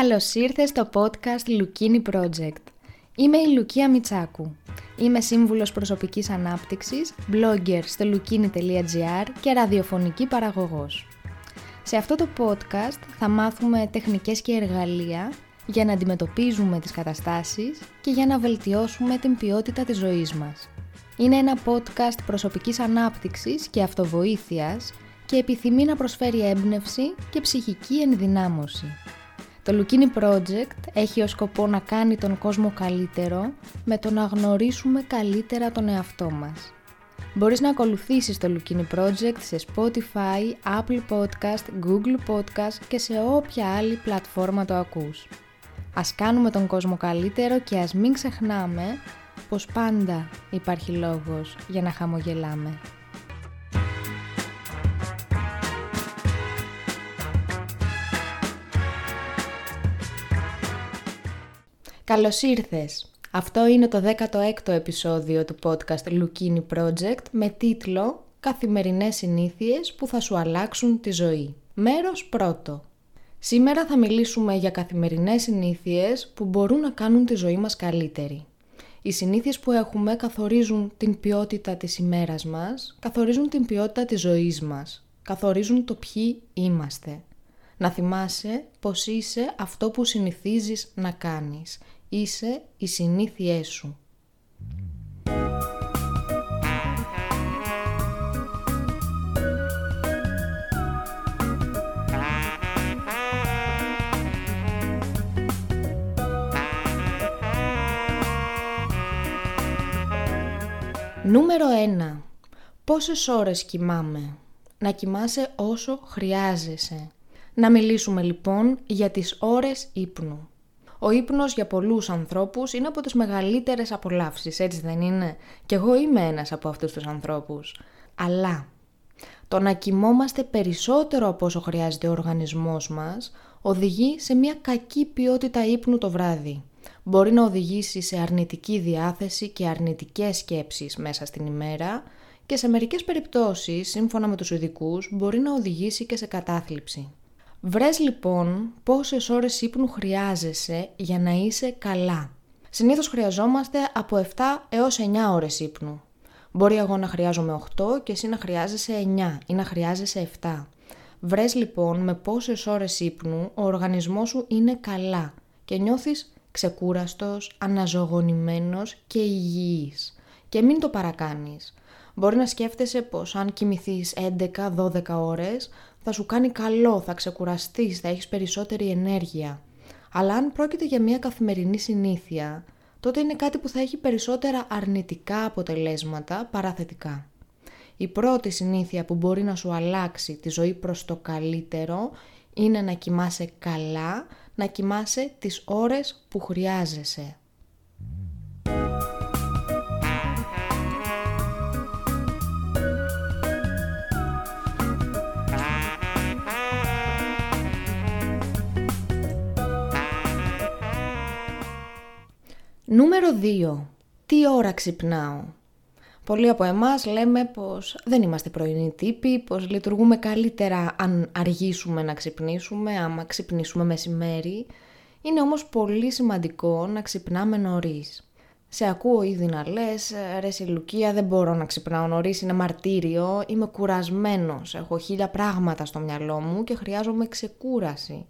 Καλώς ήρθες στο podcast Lukini Project. Είμαι η Λουκία Μιτσάκου. Είμαι σύμβουλος προσωπικής ανάπτυξης, blogger στο lukini.gr και ραδιοφωνική παραγωγός. Σε αυτό το podcast θα μάθουμε τεχνικές και εργαλεία για να αντιμετωπίζουμε τις καταστάσεις και για να βελτιώσουμε την ποιότητα της ζωής μας. Είναι ένα podcast προσωπικής ανάπτυξης και αυτοβοήθειας και επιθυμεί να προσφέρει έμπνευση και ψυχική ενδυνάμωση. Το Lukini Project έχει ως σκοπό να κάνει τον κόσμο καλύτερο με το να γνωρίσουμε καλύτερα τον εαυτό μας. Μπορείς να ακολουθήσεις το Lukini Project σε Spotify, Apple Podcast, Google Podcast και σε όποια άλλη πλατφόρμα το ακούς. Ας κάνουμε τον κόσμο καλύτερο και ας μην ξεχνάμε πως πάντα υπάρχει λόγος για να χαμογελάμε. Καλώς ήρθες! Αυτό είναι το 16ο επεισόδιο του podcast Lukini Project με τίτλο «Καθημερινές συνήθειες που θα σου αλλάξουν τη ζωή». Μέρος πρώτο. Σήμερα θα μιλήσουμε για καθημερινές συνήθειες που μπορούν να κάνουν τη ζωή μας καλύτερη. Οι συνήθειες που έχουμε καθορίζουν την ποιότητα της ημέρας μας, καθορίζουν την ποιότητα της ζωής μας, καθορίζουν το ποιοι είμαστε. Να θυμάσαι πως είσαι αυτό που συνηθίζεις να κάνεις Είσαι οι συνήθειές σου. Νούμερο 1. Πόσες ώρες κοιμάμαι; Να κοιμάσαι όσο χρειάζεσαι. Να μιλήσουμε λοιπόν για τις ώρες ύπνου. Ο ύπνος για πολλούς ανθρώπους είναι από τις μεγαλύτερες απολαύσεις, έτσι δεν είναι; Και εγώ είμαι ένας από αυτούς τους ανθρώπους. Αλλά το να κοιμόμαστε περισσότερο από όσο χρειάζεται ο οργανισμός μας οδηγεί σε μια κακή ποιότητα ύπνου το βράδυ. Μπορεί να οδηγήσει σε αρνητική διάθεση και αρνητικές σκέψεις μέσα στην ημέρα και σε μερικές περιπτώσεις, σύμφωνα με τους ειδικούς, μπορεί να οδηγήσει και σε κατάθλιψη. Βρες λοιπόν πόσες ώρες ύπνου χρειάζεσαι για να είσαι καλά. Συνήθως χρειαζόμαστε από 7 έως 9 ώρες ύπνου. Μπορεί εγώ να χρειάζομαι 8 και εσύ να χρειάζεσαι 9 ή να χρειάζεσαι 7. Βρες λοιπόν με πόσες ώρες ύπνου ο οργανισμός σου είναι καλά και νιώθεις ξεκούραστος, αναζωογονημένος και υγιής. Και μην το παρακάνεις. Μπορεί να σκέφτεσαι πως αν κοιμηθείς 11-12 ώρες θα σου κάνει καλό, θα ξεκουραστείς, θα έχεις περισσότερη ενέργεια. Αλλά αν πρόκειται για μια καθημερινή συνήθεια, τότε είναι κάτι που θα έχει περισσότερα αρνητικά αποτελέσματα παρά θετικά. Η πρώτη συνήθεια που μπορεί να σου αλλάξει τη ζωή προς το καλύτερο είναι να κοιμάσαι καλά, να κοιμάσαι τις ώρες που χρειάζεσαι. Νούμερο 2. Τι ώρα ξυπνάω; Πολλοί από εμάς λέμε πως δεν είμαστε πρωινοί τύποι, πως λειτουργούμε καλύτερα αν αργήσουμε να ξυπνήσουμε, άμα ξυπνήσουμε μεσημέρι. Είναι όμως πολύ σημαντικό να ξυπνάμε νωρίς. Σε ακούω ήδη να λες, ρε Σιλουκία δεν μπορώ να ξυπνάω νωρίς, είναι μαρτύριο, είμαι κουρασμένος, έχω χίλια πράγματα στο μυαλό μου και χρειάζομαι ξεκούραση.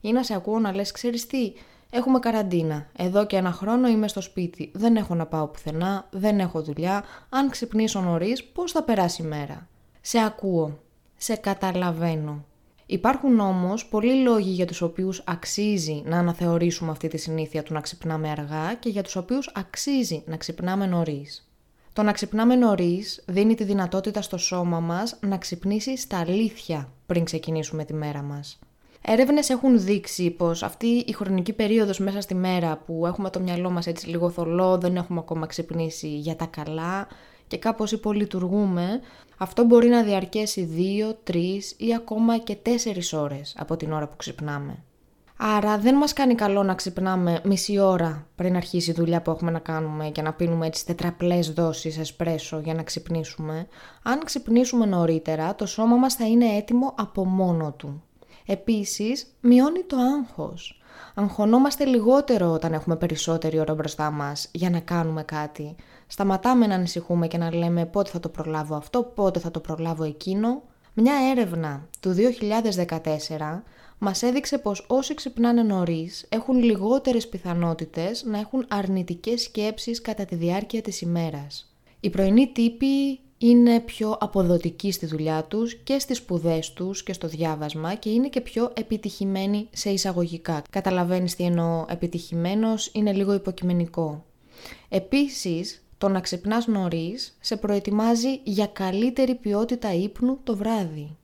Ή να σε ακούω να λες, ξέρεις τι, Έχουμε καραντίνα. Εδώ και ένα χρόνο είμαι στο σπίτι. Δεν έχω να πάω πουθενά, δεν έχω δουλειά. Αν ξυπνήσω νωρίς, πώς θα περάσει η μέρα; Σε ακούω. Σε καταλαβαίνω. Υπάρχουν όμως πολλοί λόγοι για τους οποίους αξίζει να αναθεωρήσουμε αυτή τη συνήθεια του να ξυπνάμε αργά και για τους οποίους αξίζει να ξυπνάμε νωρίς. Το να ξυπνάμε νωρίς δίνει τη δυνατότητα στο σώμα μας να ξυπνήσει στα αλήθεια πριν ξεκινήσουμε τη μέρα μας. Έρευνες έχουν δείξει πως αυτή η χρονική περίοδος μέσα στη μέρα που έχουμε το μυαλό μας έτσι λίγο θολό, δεν έχουμε ακόμα ξυπνήσει για τα καλά και κάπως υπολειτουργούμε, αυτό μπορεί να διαρκέσει 2, 3 ή ακόμα και 4 ώρες από την ώρα που ξυπνάμε. Άρα δεν μας κάνει καλό να ξυπνάμε μισή ώρα πριν αρχίσει η δουλειά που έχουμε να κάνουμε και να πίνουμε έτσι τετραπλές δόσεις εσπρέσο για να ξυπνήσουμε. Αν ξυπνήσουμε νωρίτερα, το σώμα μας θα είναι έτοιμο από μόνο του. Επίσης, μειώνει το άγχος. Αγχωνόμαστε λιγότερο όταν έχουμε περισσότερη ώρα μπροστά μας για να κάνουμε κάτι. Σταματάμε να ανησυχούμε και να λέμε πότε θα το προλάβω αυτό, πότε θα το προλάβω εκείνο. Μια έρευνα του 2014 μας έδειξε πως όσοι ξυπνάνε νωρίς έχουν λιγότερες πιθανότητες να έχουν αρνητικές σκέψεις κατά τη διάρκεια της ημέρας. Οι πρωινοί τύποι είναι πιο αποδοτικοί στη δουλειά τους και στις σπουδές τους και στο διάβασμα και είναι και πιο επιτυχημένοι σε εισαγωγικά. Καταλαβαίνεις τι εννοώ επιτυχημένος, είναι λίγο υποκειμενικό. Επίσης, το να ξυπνάς νωρίς σε προετοιμάζει για καλύτερη ποιότητα ύπνου το βράδυ.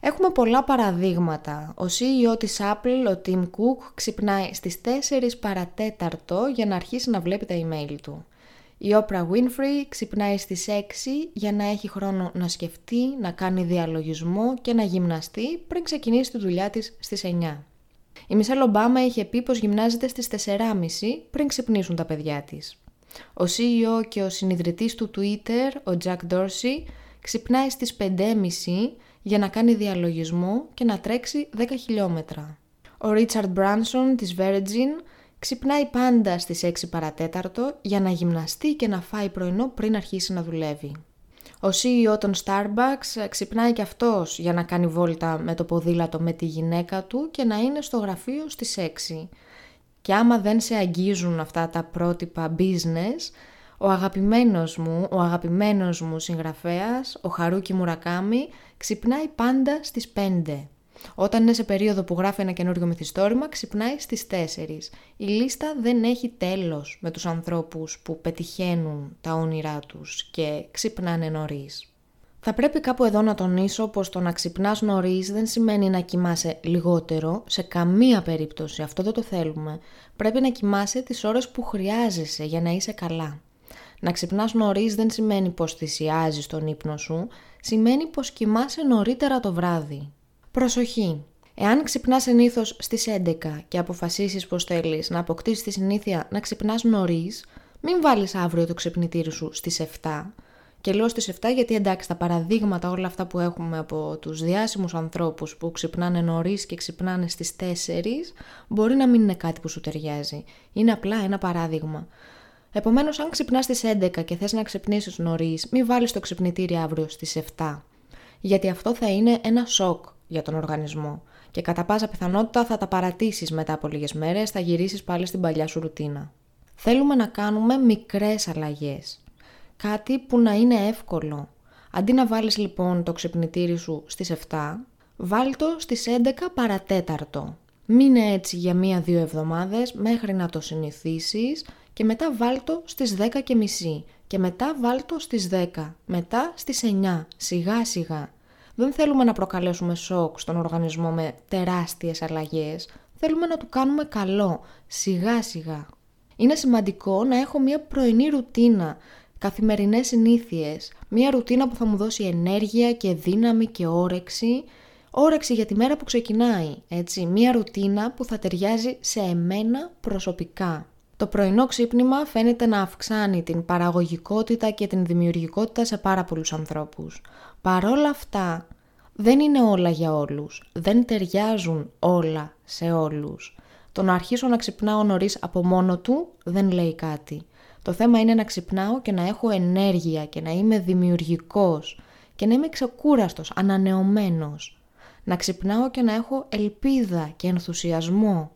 Έχουμε πολλά παραδείγματα. Ο CEO της Apple, ο Tim Cook, ξυπνάει στις 4 παρατέταρτο για να αρχίσει να βλέπει τα email του. Η Oprah Winfrey ξυπνάει στις 6 για να έχει χρόνο να σκεφτεί, να κάνει διαλογισμό και να γυμναστεί πριν ξεκινήσει τη δουλειά της στις 9. Η Μισελ Ομπάμα είχε πει πως γυμνάζεται στις 4.30 πριν ξυπνήσουν τα παιδιά της. Ο CEO και ο συνειδητής του Twitter, ο Jack Dorsey, ξυπνάει στις 5.30 για να κάνει διαλογισμό και να τρέξει 10 χιλιόμετρα. Ο Richard Branson της Virgin ξυπνάει πάντα στις 6 παρατέταρτο για να γυμναστεί και να φάει πρωινό πριν αρχίσει να δουλεύει. Ο CEO των Starbucks ξυπνάει και αυτός για να κάνει βόλτα με το ποδήλατο με τη γυναίκα του και να είναι στο γραφείο στις 6. Και άμα δεν σε αγγίζουν αυτά τα πρότυπα business, ο αγαπημένος μου, ο αγαπημένος μου συγγραφέας, ο Χαρούκι Μουρακάμι, ξυπνάει πάντα στις 5. Όταν είναι σε περίοδο που γράφει ένα καινούριο μυθιστόρημα, ξυπνάει στις 4. Η λίστα δεν έχει τέλος με τους ανθρώπους που πετυχαίνουν τα όνειρά τους και ξυπνάνε νωρίς. Θα πρέπει κάπου εδώ να τονίσω πως το να ξυπνάς νωρίς δεν σημαίνει να κοιμάσαι λιγότερο, σε καμία περίπτωση, αυτό δεν το θέλουμε. Πρέπει να κοιμάσαι τις ώρες που χρειάζεσαι για να είσαι καλά. Να ξυπνάς νωρίς δεν σημαίνει πως θυσιάζεις τον ύπνο σου, σημαίνει πως κοιμάσαι νωρίτερα το βράδυ. Προσοχή! Εάν ξυπνάς συνήθως στις 11 και αποφασίσεις πως θέλεις να αποκτήσεις τη συνήθεια να ξυπνάς νωρίς, μην βάλεις αύριο το ξυπνητήρι σου στις 7. Και λέω στις 7 γιατί εντάξει τα παραδείγματα όλα αυτά που έχουμε από τους διάσημους ανθρώπους που ξυπνάνε νωρίς και ξυπνάνε στις 4 μπορεί να μην είναι κάτι που σου ταιριάζει. Είναι απλά ένα παράδειγμα. Επομένως, αν ξυπνάς στις 11 και θες να ξυπνήσεις νωρίς, μην βάλεις το ξυπνητήρι αύριο στις 7. Γιατί αυτό θα είναι ένα σοκ για τον οργανισμό. Και κατά πάσα πιθανότητα θα τα παρατήσεις μετά από λίγες μέρες, θα γυρίσεις πάλι στην παλιά σου ρουτίνα. Θέλουμε να κάνουμε μικρές αλλαγές. Κάτι που να είναι εύκολο. Αντί να βάλεις λοιπόν το ξυπνητήρι σου στις 7, βάλ το στις 11 παρατέταρτο. Μείνε έτσι για μία-δύο εβδομάδες μέχρι να το συνηθίσεις και μετά βάλτο στις 10 και μισή και μετά βάλτο στις 10, μετά στις 9, σιγά σιγά. Δεν θέλουμε να προκαλέσουμε σοκ στον οργανισμό με τεράστιες αλλαγές, θέλουμε να του κάνουμε καλό, σιγά σιγά. Είναι σημαντικό να έχω μια πρωινή ρουτίνα, καθημερινές συνήθειες, μια ρουτίνα που θα μου δώσει ενέργεια και δύναμη και όρεξη, όρεξη για τη μέρα που ξεκινάει, έτσι, μια ρουτίνα που θα ταιριάζει σε εμένα προσωπικά. Το πρωινό ξύπνημα φαίνεται να αυξάνει την παραγωγικότητα και την δημιουργικότητα σε πάρα πολλούς ανθρώπους. Παρόλα αυτά, δεν είναι όλα για όλους. Δεν ταιριάζουν όλα σε όλους. Το να αρχίσω να ξυπνάω νωρίς από μόνο του δεν λέει κάτι. Το θέμα είναι να ξυπνάω και να έχω ενέργεια και να είμαι δημιουργικός και να είμαι ξεκούραστος, ανανεωμένος. Να ξυπνάω και να έχω ελπίδα και ενθουσιασμό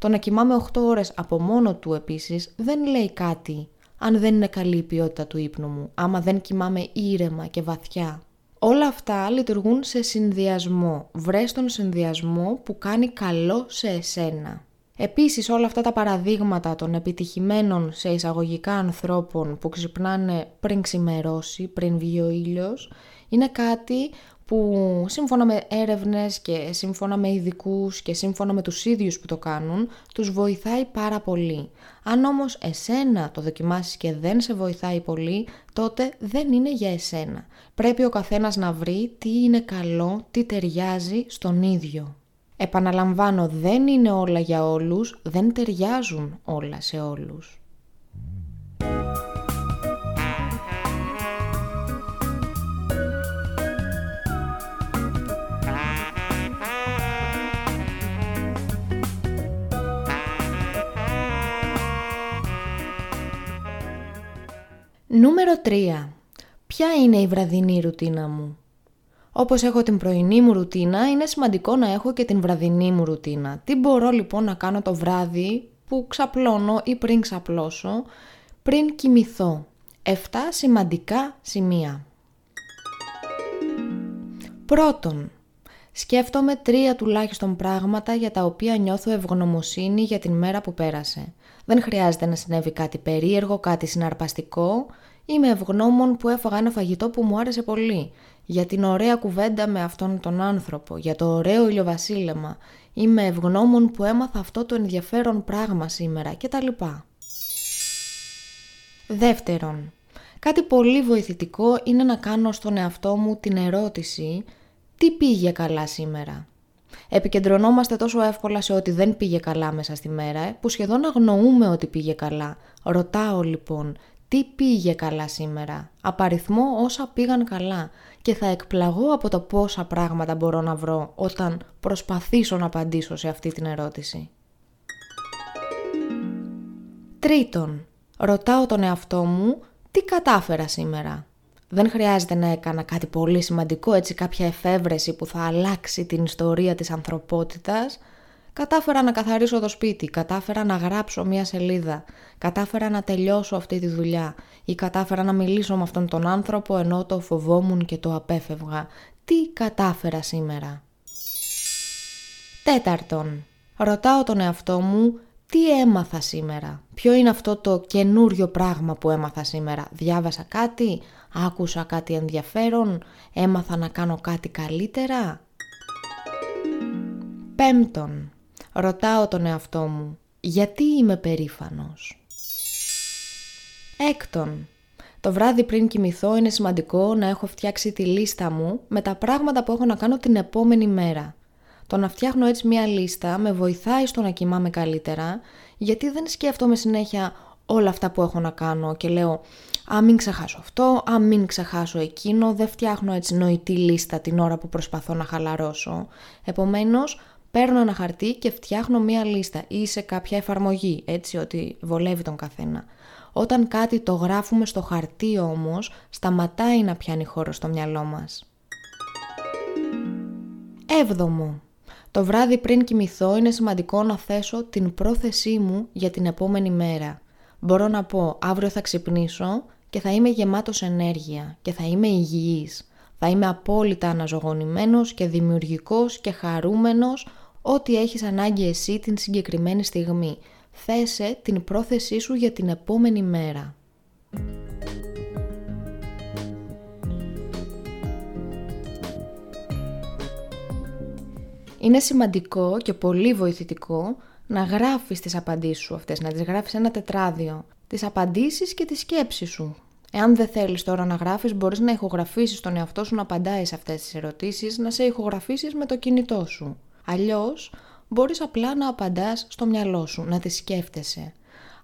το να κοιμάμαι 8 ώρες από μόνο του επίσης δεν λέει κάτι αν δεν είναι καλή η ποιότητα του ύπνου μου, άμα δεν κοιμάμαι ήρεμα και βαθιά. Όλα αυτά λειτουργούν σε συνδυασμό. Βρες τον συνδυασμό που κάνει καλό σε εσένα. Επίσης όλα αυτά τα παραδείγματα των επιτυχημένων σε εισαγωγικά ανθρώπων που ξυπνάνε πριν ξημερώσει, πριν βγει ο ήλιος, είναι κάτι που σύμφωνα με έρευνες και σύμφωνα με ειδικούς και σύμφωνα με τους ίδιους που το κάνουν, τους βοηθάει πάρα πολύ. Αν όμως εσένα το δοκιμάσεις και δεν σε βοηθάει πολύ, τότε δεν είναι για εσένα. Πρέπει ο καθένας να βρει τι είναι καλό, τι ταιριάζει στον ίδιο. Επαναλαμβάνω, δεν είναι όλα για όλους, δεν ταιριάζουν όλα σε όλους. Νούμερο 3. Ποια είναι η βραδινή ρουτίνα μου; Όπως έχω την πρωινή μου ρουτίνα, είναι σημαντικό να έχω και την βραδινή μου ρουτίνα. Τι μπορώ λοιπόν να κάνω το βράδυ που ξαπλώνω ή πριν ξαπλώσω, πριν κοιμηθώ; 7 σημαντικά σημεία. Πρώτον, σκέφτομαι τρία τουλάχιστον πράγματα για τα οποία νιώθω ευγνωμοσύνη για την μέρα που πέρασε. Δεν χρειάζεται να συνέβη κάτι περίεργο, κάτι συναρπαστικό. Είμαι ευγνώμων που έφαγα ένα φαγητό που μου άρεσε πολύ. Για την ωραία κουβέντα με αυτόν τον άνθρωπο, για το ωραίο ηλιοβασίλεμα. Είμαι ευγνώμων που έμαθα αυτό το ενδιαφέρον πράγμα σήμερα κτλ. Δεύτερον, κάτι πολύ βοηθητικό είναι να κάνω στον εαυτό μου την ερώτηση «Τι πήγε καλά σήμερα» Επικεντρωνόμαστε τόσο εύκολα σε ότι δεν πήγε καλά μέσα στη μέρα, που σχεδόν αγνοούμε ότι πήγε καλά. Ρωτάω λοιπόν, τι πήγε καλά σήμερα, απαριθμό όσα πήγαν καλά και θα εκπλαγώ από το πόσα πράγματα μπορώ να βρω όταν προσπαθήσω να απαντήσω σε αυτή την ερώτηση. Τρίτον, ρωτάω τον εαυτό μου τι κατάφερα σήμερα; Δεν χρειάζεται να έκανα κάτι πολύ σημαντικό, έτσι κάποια εφεύρεση που θα αλλάξει την ιστορία της ανθρωπότητας. Κατάφερα να καθαρίσω το σπίτι, κατάφερα να γράψω μία σελίδα, κατάφερα να τελειώσω αυτή τη δουλειά ή κατάφερα να μιλήσω με αυτόν τον άνθρωπο ενώ το φοβόμουν και το απέφευγα. Τι κατάφερα σήμερα; Τέταρτον, ρωτάω τον εαυτό μου τι έμαθα σήμερα, ποιο είναι αυτό το καινούριο πράγμα που έμαθα σήμερα, διάβασα κάτι, άκουσα κάτι ενδιαφέρον, έμαθα να κάνω κάτι καλύτερα. Πέμπτον, ρωτάω τον εαυτό μου, γιατί είμαι περήφανος; Έκτον, το βράδυ πριν κοιμηθώ είναι σημαντικό να έχω φτιάξει τη λίστα μου με τα πράγματα που έχω να κάνω την επόμενη μέρα. Το να φτιάχνω έτσι μία λίστα με βοηθάει στο να κοιμάμαι καλύτερα, γιατί δεν σκέφτομαι συνέχεια όλα αυτά που έχω να κάνω και λέω «Α, μην ξεχάσω αυτό, α, μην ξεχάσω εκείνο», δεν φτιάχνω έτσι νοητή λίστα την ώρα που προσπαθώ να χαλαρώσω. Επομένως, παίρνω ένα χαρτί και φτιάχνω μία λίστα ή σε κάποια εφαρμογή, έτσι ότι βολεύει τον καθένα. Όταν κάτι το γράφουμε στο χαρτί όμως, σταματάει να πιάνει χώρο στο μυαλό μας. Έβδομο. Το βράδυ πριν κοιμηθώ είναι σημαντικό να θέσω την πρόθεσή μου για την επόμενη μέρα. Μπορώ να πω αύριο θα ξυπνήσω και θα είμαι γεμάτος ενέργεια και θα είμαι υγιής. Θα είμαι απόλυτα αναζωογονημένος και δημιουργικός και χαρούμενος ό,τι έχεις ανάγκη εσύ την συγκεκριμένη στιγμή. Θέσε την πρόθεσή σου για την επόμενη μέρα. Είναι σημαντικό και πολύ βοηθητικό να γράφεις τις απαντήσεις σου αυτές, να τις γράφεις ένα τετράδιο. Τις απαντήσεις και τις σκέψεις σου. Εάν δεν θέλεις τώρα να γράφεις, μπορείς να ηχογραφήσεις τον εαυτό σου να απαντάει σε αυτές τις ερωτήσεις, να σε ηχογραφήσεις με το κινητό σου. Αλλιώς, μπορείς απλά να απαντάς στο μυαλό σου, να τις σκέφτεσαι.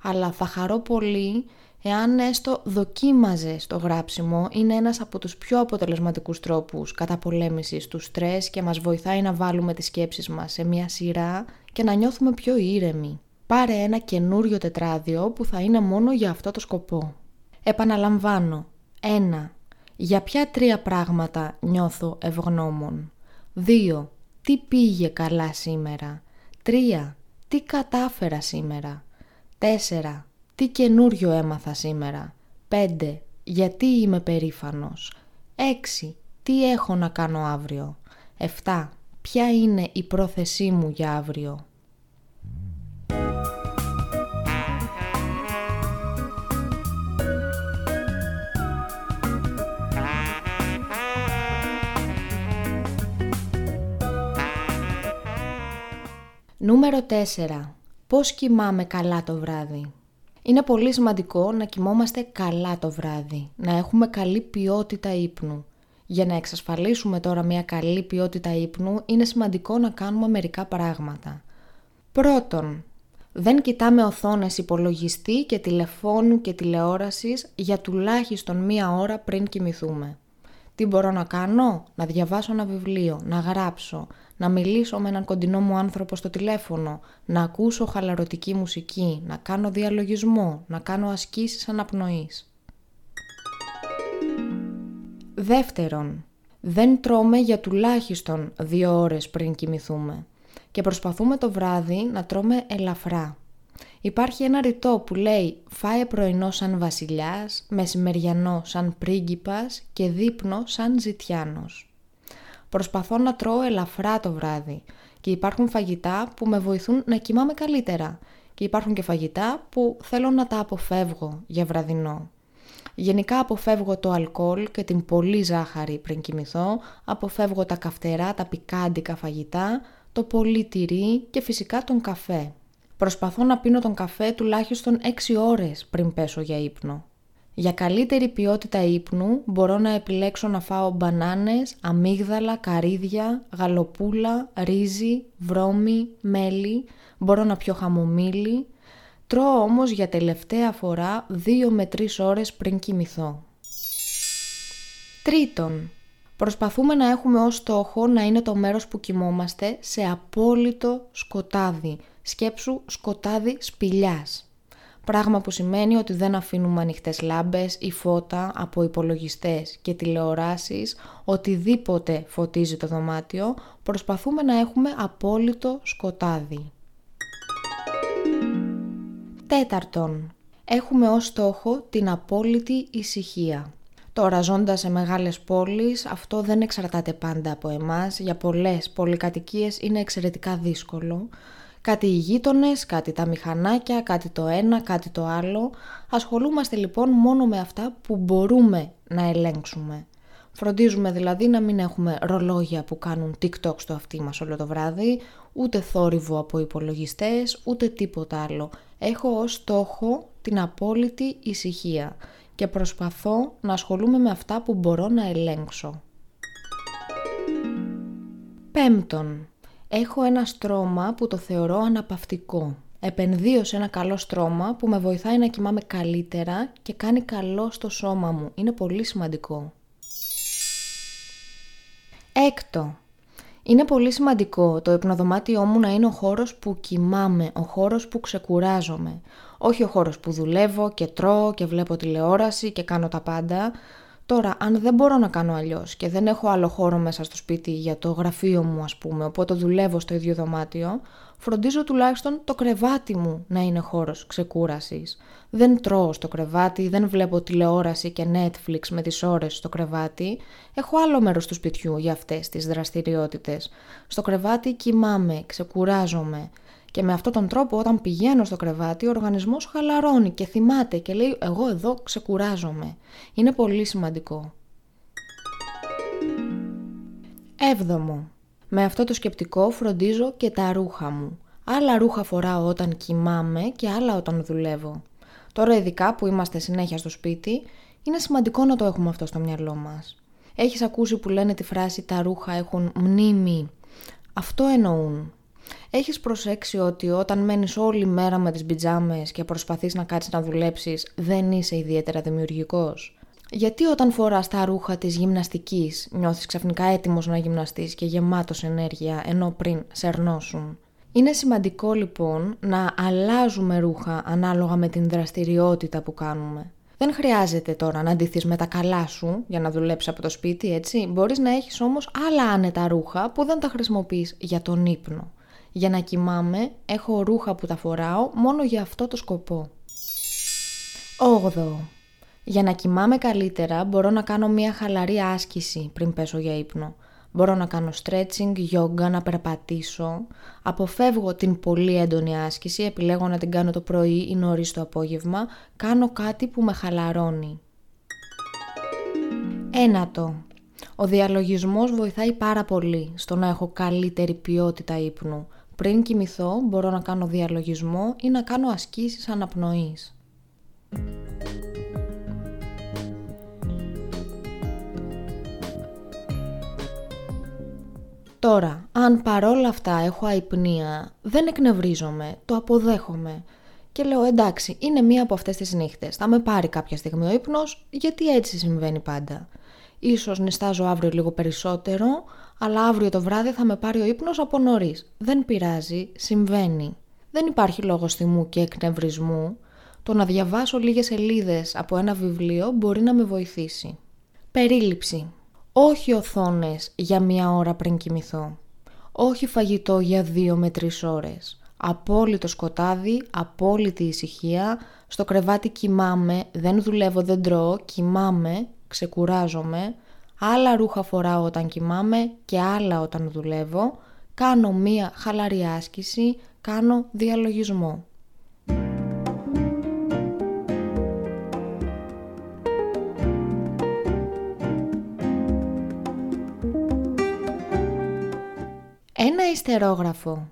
Αλλά θα χαρώ πολύ εάν έστω δοκίμαζες το γράψιμο είναι ένας από τους πιο αποτελεσματικούς τρόπους καταπολέμησης του στρες και μας βοηθάει να βάλουμε τις σκέψεις μας σε μια σειρά και να νιώθουμε πιο ήρεμοι. Πάρε ένα καινούριο τετράδιο που θα είναι μόνο για αυτό το σκοπό. Επαναλαμβάνω. 1. Για ποια τρία πράγματα νιώθω ευγνώμων. 2. Τι πήγε καλά σήμερα. 3. Τι κατάφερα σήμερα. 4. Τι καινούριο έμαθα σήμερα. 5. Γιατί είμαι περήφανος. 6. Τι έχω να κάνω αύριο. 7. Ποια είναι η πρόθεσή μου για αύριο; Νούμερο 4. Πώς κοιμάμαι καλά το βράδυ; Είναι πολύ σημαντικό να κοιμόμαστε καλά το βράδυ, να έχουμε καλή ποιότητα ύπνου. Για να εξασφαλίσουμε τώρα μια καλή ποιότητα ύπνου είναι σημαντικό να κάνουμε μερικά πράγματα. Πρώτον, δεν κοιτάμε οθόνες υπολογιστή και τηλεφώνου και τηλεόρασης για τουλάχιστον μία ώρα πριν κοιμηθούμε. Τι μπορώ να κάνω; Να διαβάσω ένα βιβλίο, να γράψω, να μιλήσω με έναν κοντινό μου άνθρωπο στο τηλέφωνο, να ακούσω χαλαρωτική μουσική, να κάνω διαλογισμό, να κάνω ασκήσεις αναπνοής. Δεύτερον, δεν τρώμε για τουλάχιστον δύο ώρες πριν κοιμηθούμε και προσπαθούμε το βράδυ να τρώμε ελαφρά. Υπάρχει ένα ρητό που λέει «Φάε πρωινό σαν βασιλιάς, μεσημεριανό σαν πρίγκιπας και δείπνο σαν ζητιάνος». Προσπαθώ να τρώω ελαφρά το βράδυ και υπάρχουν φαγητά που με βοηθούν να κοιμάμαι καλύτερα και υπάρχουν και φαγητά που θέλω να τα αποφεύγω για βραδινό. Γενικά αποφεύγω το αλκοόλ και την πολύ ζάχαρη πριν κοιμηθώ, αποφεύγω τα καυτερά, τα πικάντικα φαγητά, το πολύ τυρί και φυσικά τον καφέ. Προσπαθώ να πίνω τον καφέ τουλάχιστον 6 ώρες πριν πέσω για ύπνο. Για καλύτερη ποιότητα ύπνου μπορώ να επιλέξω να φάω μπανάνες, αμύγδαλα, καρύδια, γαλοπούλα, ρύζι, βρώμη, μέλι, μπορώ να πιω χαμομήλι. Τρώω όμως για τελευταία φορά 2 με 3 ώρες πριν κοιμηθώ. Τρίτον, προσπαθούμε να έχουμε ως στόχο να είναι το μέρος που κοιμόμαστε σε απόλυτο σκοτάδι. Σκέψου σκοτάδι σπηλιάς. Πράγμα που σημαίνει ότι δεν αφήνουμε ανοιχτές λάμπες ή φώτα από υπολογιστές και τηλεοράσεις, οτιδήποτε φωτίζει το δωμάτιο, προσπαθούμε να έχουμε απόλυτο σκοτάδι. Τέταρτον, έχουμε ως στόχο την απόλυτη ησυχία. Τώρα ζώντας σε μεγάλες πόλεις αυτό δεν εξαρτάται πάντα από εμάς, για πολλές πολυκατοικίες είναι εξαιρετικά δύσκολο, Κάτι οι γείτονες, κάτι τα μηχανάκια, κάτι το ένα, κάτι το άλλο. Ασχολούμαστε λοιπόν μόνο με αυτά που μπορούμε να ελέγξουμε. Φροντίζουμε δηλαδή να μην έχουμε ρολόγια που κάνουν TikTok στο αυτί μας όλο το βράδυ, ούτε θόρυβο από υπολογιστές, ούτε τίποτα άλλο. Έχω ως στόχο την απόλυτη ησυχία και προσπαθώ να ασχολούμαι με αυτά που μπορώ να ελέγξω. Πέμπτον, Έχω ένα στρώμα που το θεωρώ αναπαυτικό. Επενδύω σε ένα καλό στρώμα που με βοηθάει να κοιμάμαι καλύτερα και κάνει καλό στο σώμα μου. Είναι πολύ σημαντικό. Έκτο. Είναι πολύ σημαντικό το υπνοδωμάτιό μου να είναι ο χώρος που κοιμάμαι, ο χώρος που ξεκουράζομαι. Όχι ο χώρος που δουλεύω και τρώω και βλέπω τηλεόραση και κάνω τα πάντα. Τώρα, αν δεν μπορώ να κάνω αλλιώς και δεν έχω άλλο χώρο μέσα στο σπίτι για το γραφείο μου, ας πούμε, οπότε δουλεύω στο ίδιο δωμάτιο, φροντίζω τουλάχιστον το κρεβάτι μου να είναι χώρος ξεκούρασης. Δεν τρώω στο κρεβάτι, δεν βλέπω τηλεόραση και Netflix με τις ώρες στο κρεβάτι. Έχω άλλο μέρος του σπιτιού για αυτές τις δραστηριότητες. Στο κρεβάτι κοιμάμαι, ξεκουράζομαι. Και με αυτόν τον τρόπο όταν πηγαίνω στο κρεβάτι ο οργανισμός χαλαρώνει και θυμάται και λέει εγώ εδώ ξεκουράζομαι. Είναι πολύ σημαντικό. Έβδομο. Με αυτό το σκεπτικό φροντίζω και τα ρούχα μου. Άλλα ρούχα φοράω όταν κοιμάμαι και άλλα όταν δουλεύω. Τώρα ειδικά που είμαστε συνέχεια στο σπίτι, είναι σημαντικό να το έχουμε αυτό στο μυαλό μας. Έχεις ακούσει που λένε τη φράση «τα ρούχα έχουν μνήμη». Αυτό εννοούν. Έχεις προσέξει ότι όταν μένεις όλη μέρα με τις πιτζάμες και προσπαθείς να κάτσεις να δουλέψεις, δεν είσαι ιδιαίτερα δημιουργικός; Γιατί όταν φοράς τα ρούχα της γυμναστικής νιώθεις ξαφνικά έτοιμος να γυμναστείς και γεμάτος ενέργεια ενώ πριν σερνώσουν; Είναι σημαντικό λοιπόν να αλλάζουμε ρούχα ανάλογα με την δραστηριότητα που κάνουμε. Δεν χρειάζεται τώρα να ντυθείς με τα καλά σου για να δουλέψεις από το σπίτι, έτσι. Μπορείς να έχεις όμως άλλα άνετα ρούχα που δεν τα χρησιμοποιείς για τον ύπνο. Για να κοιμάμαι έχω ρούχα που τα φοράω μόνο για αυτό το σκοπό. 8. Για να κοιμάμαι καλύτερα μπορώ να κάνω μια χαλαρή άσκηση πριν πέσω για ύπνο. Μπορώ να κάνω stretching, yoga, να περπατήσω. Αποφεύγω την πολύ έντονη άσκηση, επιλέγω να την κάνω το πρωί ή νωρίς το απόγευμα. Κάνω κάτι που με χαλαρώνει. Ένατο. Ο διαλογισμός βοηθάει πάρα πολύ στο να έχω καλύτερη ποιότητα ύπνου. Πριν κοιμηθώ μπορώ να κάνω διαλογισμό ή να κάνω ασκήσεις αναπνοής. Τώρα, αν παρόλα αυτά έχω αϊπνία, δεν εκνευρίζομαι, το αποδέχομαι και λέω εντάξει, είναι μία από αυτές τις νύχτες, θα με πάρει κάποια στιγμή ο ύπνος, γιατί έτσι συμβαίνει πάντα. Ίσως νιστάζω αύριο λίγο περισσότερο, αλλά αύριο το βράδυ θα με πάρει ο ύπνος από νωρίς. Δεν πειράζει, συμβαίνει. Δεν υπάρχει λόγος θυμού και εκνευρισμού. Το να διαβάσω λίγες σελίδες από ένα βιβλίο μπορεί να με βοηθήσει. Περίληψη. Όχι οθόνες για μία ώρα πριν κοιμηθώ. Όχι φαγητό για δύο με τρεις ώρες. Απόλυτο σκοτάδι, απόλυτη ησυχία. Στο κρεβάτι κοιμάμαι, δεν δουλεύω, δεν τρώω, κοιμάμαι, ξεκουράζομαι. Άλλα ρούχα φοράω όταν κοιμάμαι και άλλα όταν δουλεύω. Κάνω μία χαλαρή άσκηση, κάνω διαλογισμό. Ένα ιστερόγραφο.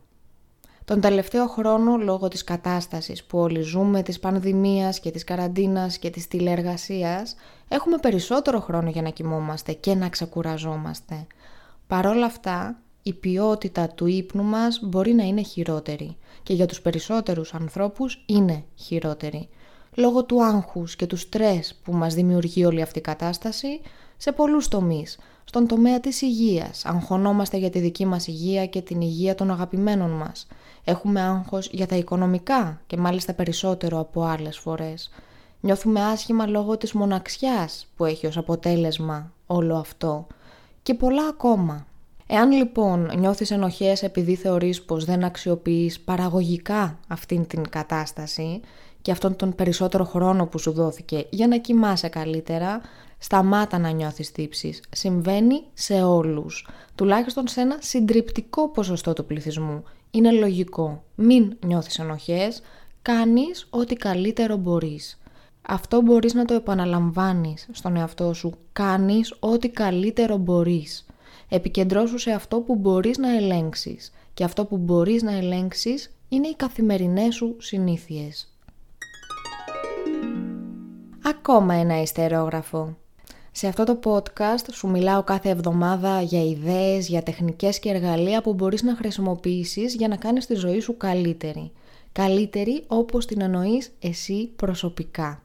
Τον τελευταίο χρόνο λόγω της κατάστασης που όλοι ζούμε, της πανδημίας και της καραντίνας και της τηλεεργασίας, έχουμε περισσότερο χρόνο για να κοιμόμαστε και να ξεκουραζόμαστε. Παρόλα αυτά, η ποιότητα του ύπνου μας μπορεί να είναι χειρότερη και για τους περισσότερους ανθρώπους είναι χειρότερη. Λόγω του άγχους και του στρες που μας δημιουργεί όλη αυτή η κατάσταση σε πολλούς τομείς, στον τομέα της υγείας. Αγχωνόμαστε για τη δική μας υγεία και την υγεία των αγαπημένων μας. Έχουμε άγχος για τα οικονομικά και μάλιστα περισσότερο από άλλες φορές. Νιώθουμε άσχημα λόγω της μοναξιάς που έχει ως αποτέλεσμα όλο αυτό. Και πολλά ακόμα. Εάν λοιπόν νιώθεις ενοχές επειδή θεωρείς πως δεν αξιοποιείς παραγωγικά αυτήν την κατάσταση και αυτόν τον περισσότερο χρόνο που σου δόθηκε για να κοιμάσαι καλύτερα, Σταμάτα να νιώθεις τύψεις. Συμβαίνει σε όλους. Τουλάχιστον σε ένα συντριπτικό ποσοστό του πληθυσμού. Είναι λογικό. Μην νιώθεις ενοχές. Κάνεις ό,τι καλύτερο μπορείς. Αυτό μπορείς να το επαναλαμβάνεις στον εαυτό σου. Κάνεις ό,τι καλύτερο μπορείς. Επικεντρώσου σε αυτό που μπορείς να ελέγξεις. Και αυτό που μπορείς να ελέγξεις είναι οι καθημερινές σου συνήθειες. Ακόμα ένα ιστερόγραφο. Σε αυτό το podcast σου μιλάω κάθε εβδομάδα για ιδέες, για τεχνικές και εργαλεία που μπορείς να χρησιμοποιήσεις για να κάνεις τη ζωή σου καλύτερη. Καλύτερη όπως την εννοείς εσύ προσωπικά.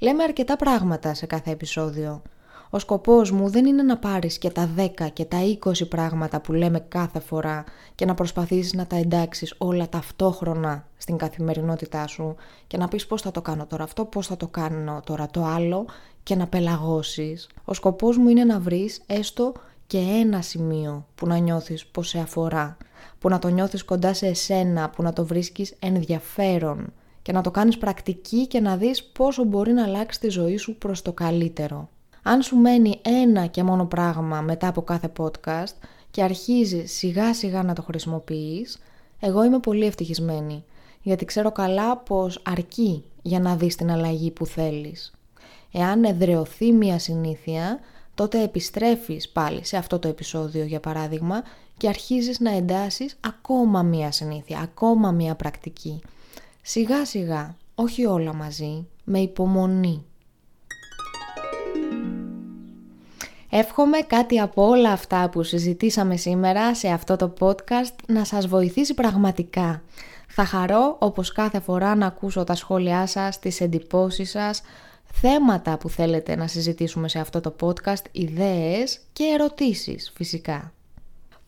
Λέμε αρκετά πράγματα σε κάθε επεισόδιο. Ο σκοπός μου δεν είναι να πάρεις και τα 10 και τα 20 πράγματα που λέμε κάθε φορά και να προσπαθήσεις να τα εντάξεις όλα ταυτόχρονα στην καθημερινότητά σου και να πεις πώς θα το κάνω τώρα αυτό, πώς θα το κάνω τώρα το άλλο και να πελαγώσεις. Ο σκοπός μου είναι να βρεις έστω και ένα σημείο που να νιώθεις πως σε αφορά, που να το νιώθεις κοντά σε εσένα, που να το βρίσκεις ενδιαφέρον και να το κάνεις πρακτική και να δεις πόσο μπορεί να αλλάξει τη ζωή σου προς το καλύτερο. Αν σου μένει ένα και μόνο πράγμα μετά από κάθε podcast και αρχίζεις σιγά σιγά να το χρησιμοποιείς, εγώ είμαι πολύ ευτυχισμένη, γιατί ξέρω καλά πως αρκεί για να δεις την αλλαγή που θέλεις. Εάν εδρεωθεί μια συνήθεια, τότε επιστρέφεις πάλι σε αυτό το επεισόδιο για παράδειγμα και αρχίζεις να εντάσεις ακόμα μια συνήθεια, ακόμα μια πρακτική. Σιγά σιγά, όχι όλα μαζί, με υπομονή. Εύχομαι κάτι από όλα αυτά που συζητήσαμε σήμερα σε αυτό το podcast να σας βοηθήσει πραγματικά. Θα χαρώ όπως κάθε φορά να ακούσω τα σχόλιά σας, τις εντυπώσεις σας, θέματα που θέλετε να συζητήσουμε σε αυτό το podcast, ιδέες και ερωτήσεις φυσικά.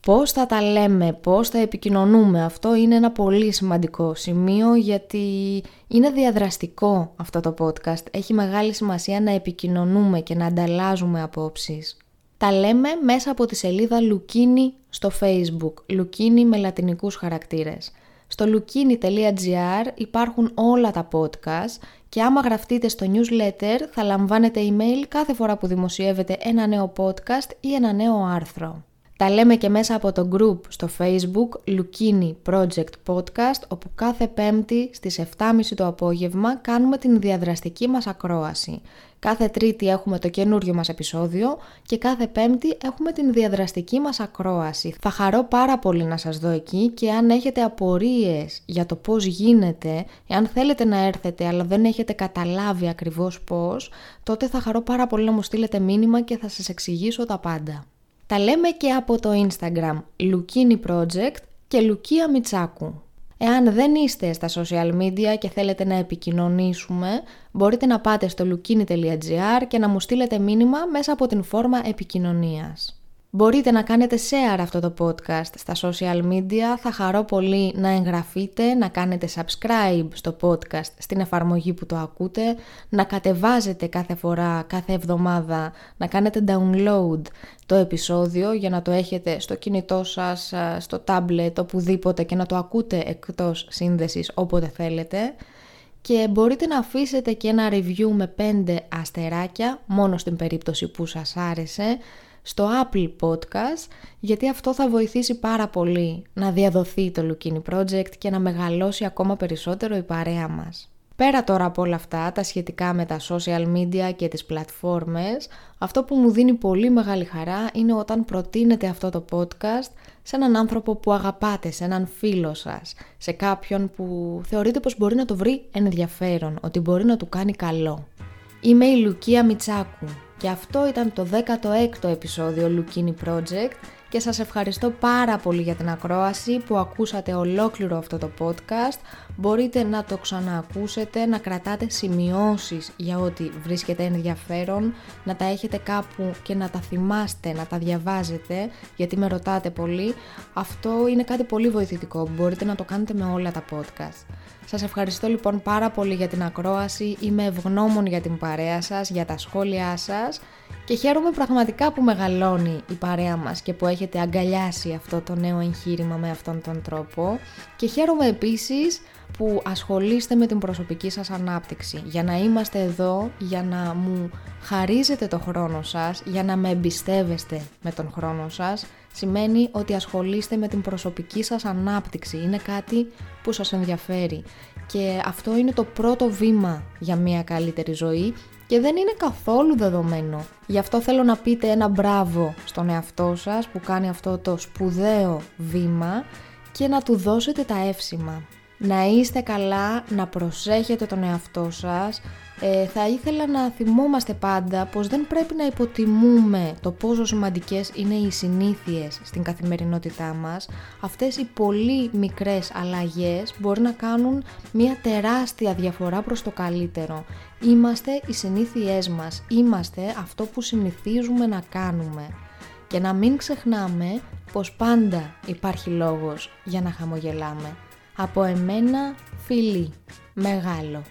Πώς θα τα λέμε, πώς θα επικοινωνούμε, αυτό είναι ένα πολύ σημαντικό σημείο γιατί είναι διαδραστικό αυτό το podcast. Έχει μεγάλη σημασία να επικοινωνούμε και να ανταλλάζουμε απόψεις. Τα λέμε μέσα από τη σελίδα Λουκίνι στο facebook, Λουκίνι με λατινικούς χαρακτήρες. Στο lukini.gr υπάρχουν όλα τα podcast και άμα γραφτείτε στο newsletter θα λαμβάνετε email κάθε φορά που δημοσιεύετε ένα νέο podcast ή ένα νέο άρθρο. Τα λέμε και μέσα από το group στο facebook Lukini Project Podcast όπου κάθε πέμπτη στις 7.30 το απόγευμα κάνουμε την διαδραστική μας ακρόαση. Κάθε τρίτη έχουμε το καινούριο μας επεισόδιο και κάθε πέμπτη έχουμε την διαδραστική μας ακρόαση. Θα χαρώ πάρα πολύ να σας δω εκεί και αν έχετε απορίες για το πώς γίνεται, εάν θέλετε να έρθετε αλλά δεν έχετε καταλάβει ακριβώς πώς, τότε θα χαρώ πάρα πολύ να μου στείλετε μήνυμα και θα σας εξηγήσω τα πάντα. Τα λέμε και από το Instagram Lukini Project και Λουκία Μιτσάκου. Εάν δεν είστε στα social media και θέλετε να επικοινωνήσουμε, μπορείτε να πάτε στο lukini.gr και να μου στείλετε μήνυμα μέσα από την φόρμα επικοινωνίας. Μπορείτε να κάνετε share αυτό το podcast στα social media. Θα χαρώ πολύ να εγγραφείτε, να κάνετε subscribe στο podcast στην εφαρμογή που το ακούτε, να κατεβάζετε κάθε φορά, κάθε εβδομάδα, να κάνετε download το επεισόδιο για να το έχετε στο κινητό σας, στο tablet, οπουδήποτε και να το ακούτε εκτός σύνδεσης όποτε θέλετε. Και μπορείτε να αφήσετε και ένα review με 5 αστεράκια, μόνο στην περίπτωση που σας άρεσε, στο Apple Podcast γιατί αυτό θα βοηθήσει πάρα πολύ να διαδοθεί το Lukini Project και να μεγαλώσει ακόμα περισσότερο η παρέα μας. Πέρα τώρα από όλα αυτά, τα σχετικά με τα social media και τις πλατφόρμες, αυτό που μου δίνει πολύ μεγάλη χαρά είναι όταν προτείνετε αυτό το podcast σε έναν άνθρωπο που αγαπάτε, σε έναν φίλο σας, σε κάποιον που θεωρείτε πως μπορεί να το βρει ενδιαφέρον, ότι μπορεί να του κάνει καλό. Είμαι η Λουκία Μιτσάκου και αυτό ήταν το 16ο επεισόδιο Lukini Project και σας ευχαριστώ πάρα πολύ για την ακρόαση που ακούσατε ολόκληρο αυτό το podcast. Μπορείτε να το ξαναακούσετε, να κρατάτε σημειώσεις για ό,τι βρίσκεται ενδιαφέρον, να τα έχετε κάπου και να τα θυμάστε, να τα διαβάζετε, γιατί με ρωτάτε πολύ. Αυτό είναι κάτι πολύ βοηθητικό, μπορείτε να το κάνετε με όλα τα podcast. Σας ευχαριστώ λοιπόν πάρα πολύ για την ακρόαση, είμαι ευγνώμων για την παρέα σας, για τα σχόλιά σας και χαίρομαι πραγματικά που μεγαλώνει η παρέα μας και που έχετε αγκαλιάσει αυτό το νέο εγχείρημα με αυτόν τον τρόπο. Και χαίρομαι επίσης που ασχολείστε με την προσωπική σας ανάπτυξη. Για να είμαστε εδώ, για να μου χαρίζετε το χρόνο σας, για να με εμπιστεύεστε με τον χρόνο σας σημαίνει ότι ασχολείστε με την προσωπική σας ανάπτυξη. Είναι κάτι που σας ενδιαφέρει. Και αυτό είναι το πρώτο βήμα για μια καλύτερη ζωή και δεν είναι καθόλου δεδομένο. Γι' αυτό θέλω να πείτε ένα μπράβο στον εαυτό σας που κάνει αυτό το σπουδαίο βήμα και να του δώσετε τα εύσημα. Να είστε καλά, να προσέχετε τον εαυτό σας, ε, θα ήθελα να θυμόμαστε πάντα πως δεν πρέπει να υποτιμούμε το πόσο σημαντικές είναι οι συνήθειες στην καθημερινότητά μας. Αυτές οι πολύ μικρές αλλαγές μπορεί να κάνουν μια τεράστια διαφορά προς το καλύτερο. Είμαστε οι συνήθειές μας, είμαστε αυτό που συνηθίζουμε να κάνουμε. Και να μην ξεχνάμε πως πάντα υπάρχει λόγος για να χαμογελάμε. Από εμένα φιλί, μεγάλο.